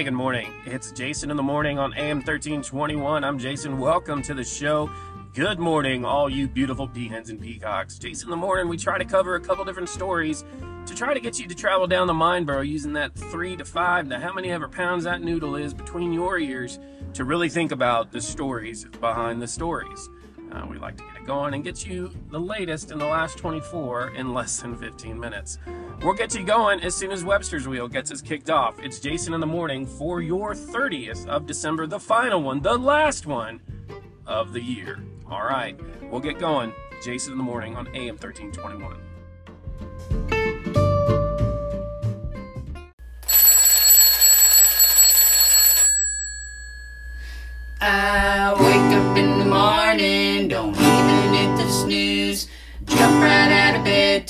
Hey, good morning. It's Jason in the morning on AM 1321. I'm Jason. Welcome to the show. Good morning, all you beautiful peahens and peacocks. Jason in the morning, we try to cover a couple different stories to try to get you to travel down the mind burrow using that three to five to how many ever pounds that noodle is between your ears to really think about the stories behind the stories. Uh, we like to get it going and get you the latest in the last 24 in less than 15 minutes. We'll get you going as soon as Webster's Wheel gets us kicked off. It's Jason in the morning for your 30th of December, the final one, the last one of the year. All right, we'll get going. Jason in the morning on AM 1321.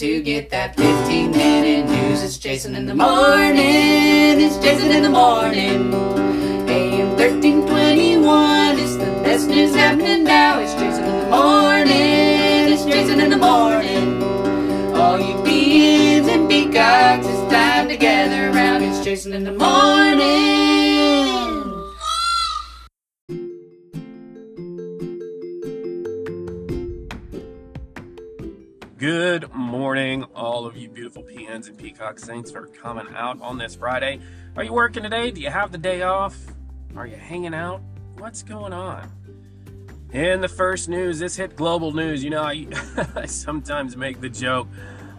To get that 15 minute news. It's Jason in the morning, it's Jason in the morning. AM 1321, it's the best news happening now. It's Jason in the morning, it's Jason in the morning. All you beans and peacocks, it's time to gather around. It's Jason in the morning. Beautiful peahens and peacock saints for coming out on this Friday. Are you working today? Do you have the day off? Are you hanging out? What's going on? In the first news, this hit global news. You know, I, I sometimes make the joke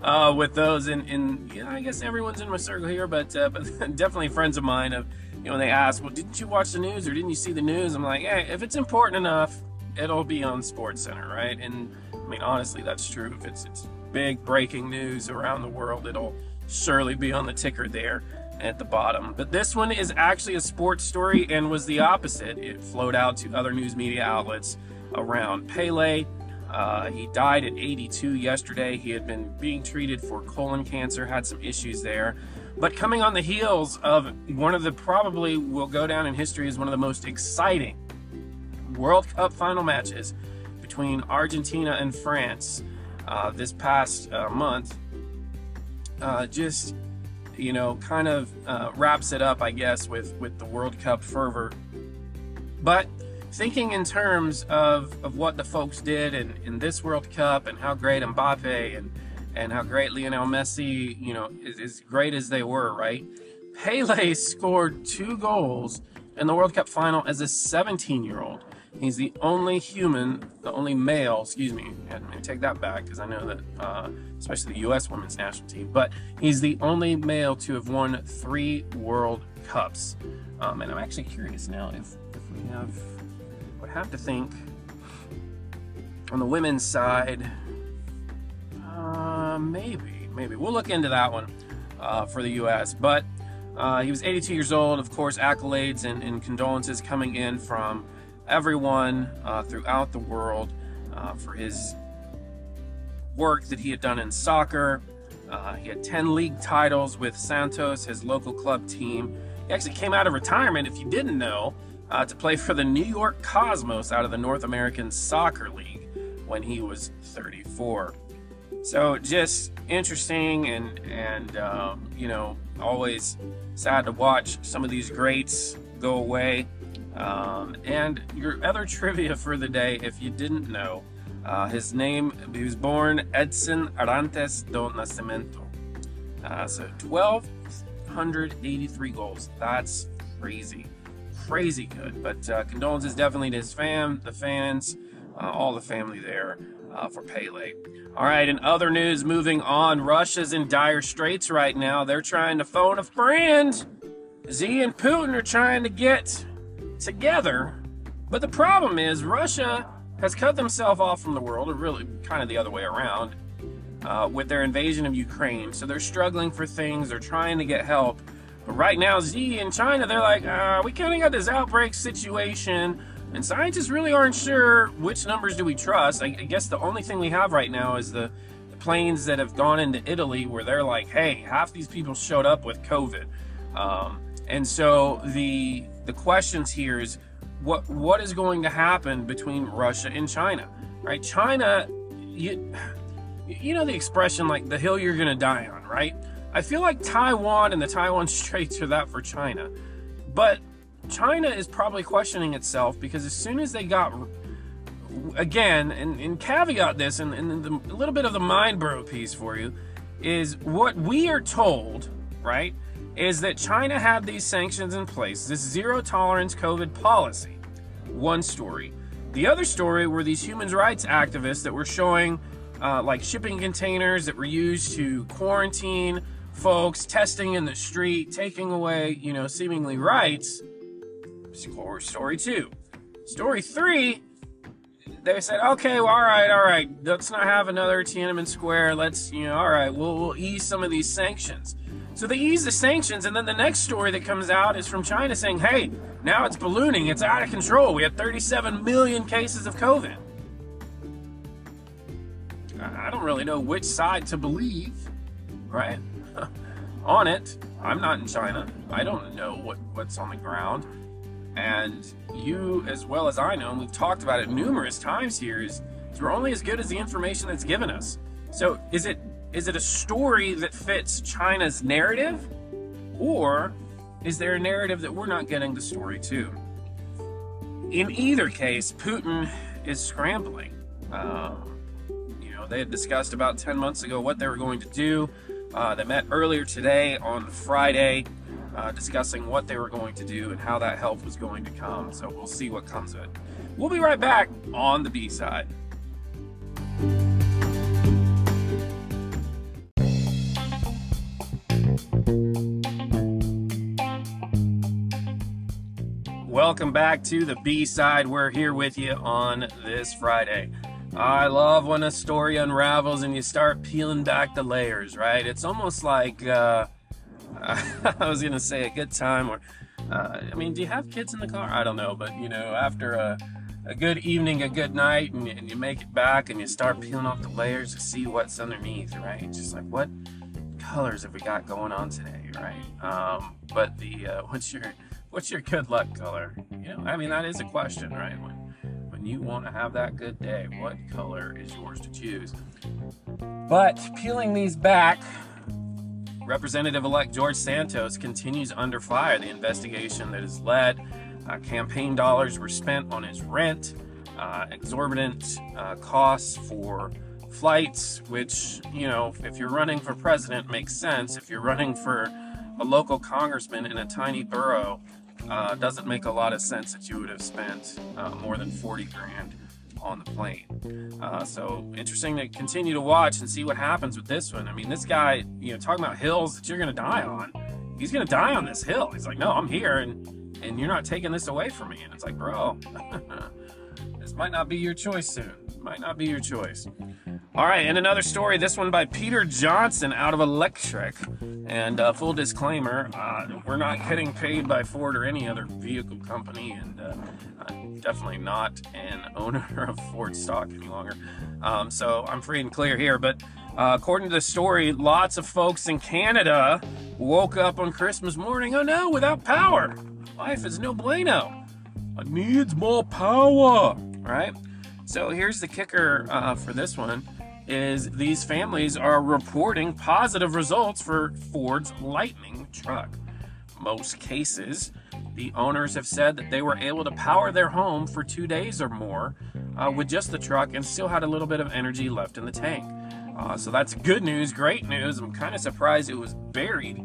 uh, with those, and, and you know, I guess everyone's in my circle here, but uh, but definitely friends of mine. Of you know, when they ask, well, didn't you watch the news or didn't you see the news? I'm like, hey, if it's important enough, it'll be on Sports Center, right? And I mean, honestly, that's true. If it's it's big breaking news around the world, it'll surely be on the ticker there at the bottom. But this one is actually a sports story and was the opposite. It flowed out to other news media outlets around Pele. Uh, he died at 82 yesterday. He had been being treated for colon cancer, had some issues there. But coming on the heels of one of the probably will go down in history as one of the most exciting World Cup final matches between Argentina and France uh, this past uh, month uh, just you know kind of uh, wraps it up I guess with with the World Cup fervor. But thinking in terms of, of what the folks did in, in this World Cup and how great Mbappe and and how great Lionel Messi you know is great as they were right? Pele scored two goals in the World Cup final as a 17 year old He's the only human, the only male, excuse me, and take that back because I know that, uh, especially the U.S. women's national team, but he's the only male to have won three World Cups. Um, and I'm actually curious now if, if we have, would have to think on the women's side, uh, maybe, maybe. We'll look into that one uh, for the U.S. But uh, he was 82 years old, of course, accolades and, and condolences coming in from everyone uh, throughout the world uh, for his work that he had done in soccer. Uh, he had 10 league titles with Santos, his local club team. He actually came out of retirement, if you didn't know, uh, to play for the New York Cosmos out of the North American Soccer League when he was 34. So just interesting and and um, you know always sad to watch some of these greats go away. Um, and your other trivia for the day, if you didn't know, uh, his name, he was born Edson Arantes do Nascimento. Uh, so 1,283 goals. That's crazy. Crazy good. But uh, condolences definitely to his fam, the fans, uh, all the family there uh, for Pele. All right, in other news, moving on, Russia's in dire straits right now. They're trying to phone a friend. Xi and Putin are trying to get together. But the problem is, Russia has cut themselves off from the world, or really kind of the other way around, uh, with their invasion of Ukraine. So they're struggling for things, they're trying to get help. But right now, Xi in China, they're like, uh, we kind of got this outbreak situation, and scientists really aren't sure which numbers do we trust. I, I guess the only thing we have right now is the, the, planes that have gone into Italy, where they're like, hey, half these people showed up with COVID. Um, and so the the questions here is what what is going to happen between Russia and China, right? China, you you know the expression like the hill you're going to die on, right? I feel like Taiwan and the Taiwan Straits are that for China. But China is probably questioning itself because as soon as they got, again, and, and caveat this, and, and the, a little bit of the mind bro piece for you, is what we are told, right, is that China had these sanctions in place, this zero tolerance COVID policy. One story. The other story were these human rights activists that were showing uh, like shipping containers that were used to quarantine folks, testing in the street, taking away, you know, seemingly rights. Story two. Story three, they said, okay, well, all right, all right, let's not have another Tiananmen Square. Let's, you know, all right, we'll, we'll ease some of these sanctions. So they ease the sanctions, and then the next story that comes out is from China saying, hey, now it's ballooning, it's out of control. We have 37 million cases of COVID. I don't really know which side to believe, right? on it, I'm not in China. I don't know what, what's on the ground. And you, as well as I know, and we've talked about it numerous times here, is we're only as good as the information that's given us. So is it is it a story that fits China's narrative? Or is there a narrative that we're not getting the story to? In either case, Putin is scrambling. Um, you know, they had discussed about 10 months ago what they were going to do. Uh, they met earlier today on Friday, uh, discussing what they were going to do and how that help was going to come. So we'll see what comes of it. We'll be right back on the B side. Welcome back to the B side. We're here with you on this Friday. I love when a story unravels and you start peeling back the layers, right? It's almost like uh, I was gonna say a good time, or uh, I mean, do you have kids in the car? I don't know, but you know, after a, a good evening, a good night, and, and you make it back and you start peeling off the layers to see what's underneath, right? Just like what colors have we got going on today, right? Um, but the uh, what's your what's your good luck color? You know, I mean that is a question, right? When when you want to have that good day, what color is yours to choose? But peeling these back, Representative-elect George Santos continues under fire. The investigation that is led, uh, campaign dollars were spent on his rent, uh, exorbitant uh, costs for flights, which you know, if you're running for president, makes sense. If you're running for a local congressman in a tiny borough, uh, doesn't make a lot of sense that you would have spent uh, more than 40 grand on the plane. Uh, so interesting to continue to watch and see what happens with this one. I mean, this guy, you know, talking about hills that you're going to die on. He's going to die on this hill. He's like, no, I'm here, and and you're not taking this away from me. And it's like, bro, this might not be your choice soon. Might not be your choice. All right, and another story. This one by Peter Johnson out of Electrek. And uh, full disclaimer, uh, we're not getting paid by Ford or any other vehicle company, and uh, I'm definitely not an owner of Ford stock any longer. Um, so I'm free and clear here. But uh, according to the story, lots of folks in Canada woke up on Christmas morning. Oh no, without power. Life is no bueno. I needs more power, right? So here's the kicker uh, for this one is these families are reporting positive results for Ford's Lightning truck. Most cases, the owners have said that they were able to power their home for two days or more uh, with just the truck and still had a little bit of energy left in the tank. Uh, so that's good news, great news. I'm kind of surprised it was buried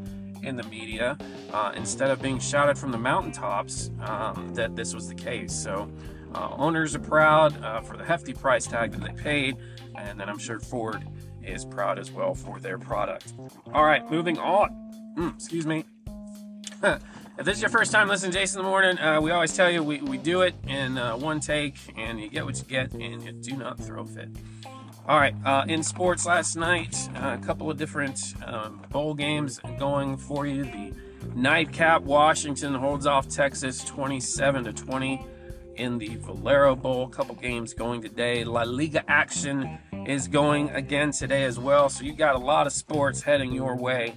in the media uh, instead of being shouted from the mountaintops um, that this was the case. So uh, owners are proud uh, for the hefty price tag that they paid, and then I'm sure Ford is proud as well for their product. All right, moving on. Mm, excuse me. if this is your first time listening to Jason in the Morning, uh, we always tell you we, we do it in uh, one take, and you get what you get, and you do not throw fit. All right, uh, in sports last night, uh, a couple of different um, bowl games going for you. The nightcap, Washington holds off Texas 27 to 20 in the Valero Bowl. A couple games going today. La Liga action is going again today as well. So you got a lot of sports heading your way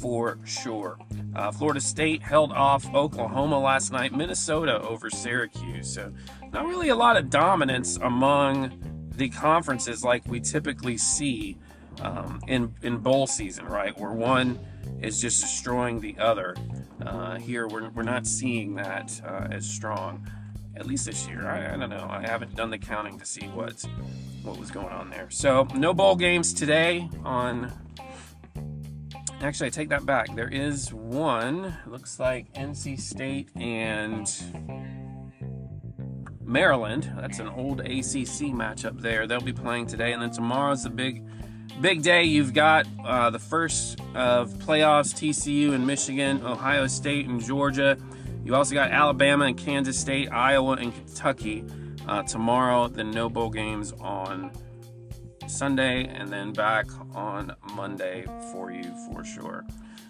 for sure. Uh, Florida State held off Oklahoma last night. Minnesota over Syracuse. So not really a lot of dominance among the conferences like we typically see um, in in bowl season, right? Where one is just destroying the other. Uh, here, we're, we're not seeing that uh, as strong, at least this year. I, I don't know. I haven't done the counting to see what what was going on there. So, no bowl games today on. Actually, I take that back. There is one. Looks like NC State and Maryland. That's an old ACC matchup there. They'll be playing today, and then tomorrow's the big, big day. You've got uh, the first of playoffs: TCU and Michigan, Ohio State and Georgia. You also got Alabama and Kansas State, Iowa and Kentucky. Uh, tomorrow, the no bowl games on Sunday, and then back on Monday for you for sure.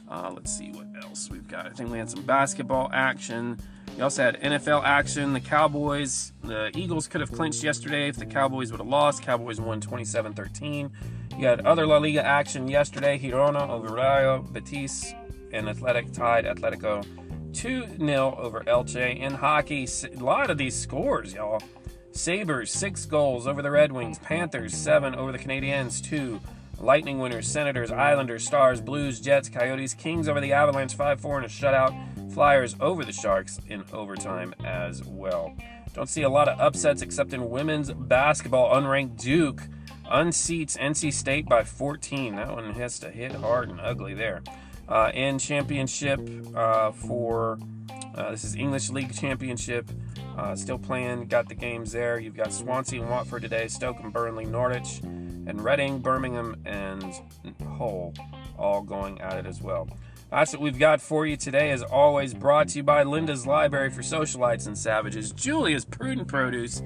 Uh, let's see what else we've got. I think we had some basketball action. You also had NFL action. The Cowboys, the Eagles could have clinched yesterday if the Cowboys would have lost. Cowboys won 27 13. You had other La Liga action yesterday. Girona Rayo Betis and Athletic tied Atletico 2 0 over Elche. In hockey, a lot of these scores, y'all. Sabres, six goals over the Red Wings. Panthers, seven over the Canadiens, two. Lightning winners, Senators, Islanders, Stars, Blues, Jets, Coyotes, Kings over the Avalanche 5 4 in a shutout. Flyers over the Sharks in overtime as well. Don't see a lot of upsets except in women's basketball. Unranked Duke unseats NC State by 14. That one has to hit hard and ugly there. Uh, in championship uh, for uh, this is English League Championship. Uh, still playing, got the games there. You've got Swansea and Watford today, Stoke and Burnley, Norwich and Reading, Birmingham, and Hull all going at it as well. That's what we've got for you today, as always, brought to you by Linda's Library for Socialites and Savages, Julia's Prudent Produce,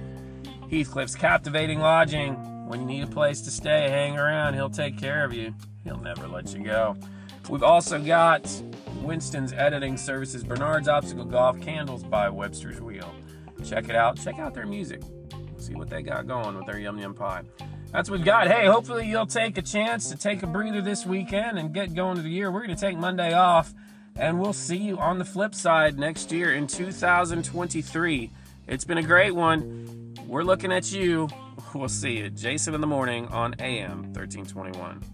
Heathcliff's Captivating Lodging. When you need a place to stay, hang around, he'll take care of you. He'll never let you go. We've also got Winston's Editing Services, Bernard's Obstacle Golf, Candles by Webster's Wheel. Check it out. Check out their music. See what they got going with their Yum Yum Pie that's what we've got. Hey, hopefully you'll take a chance to take a breather this weekend and get going to the year. We're going to take Monday off, and we'll see you on the flip side next year in 2023. It's been a great one. We're looking at you. We'll see you. Jason in the morning on AM 1321.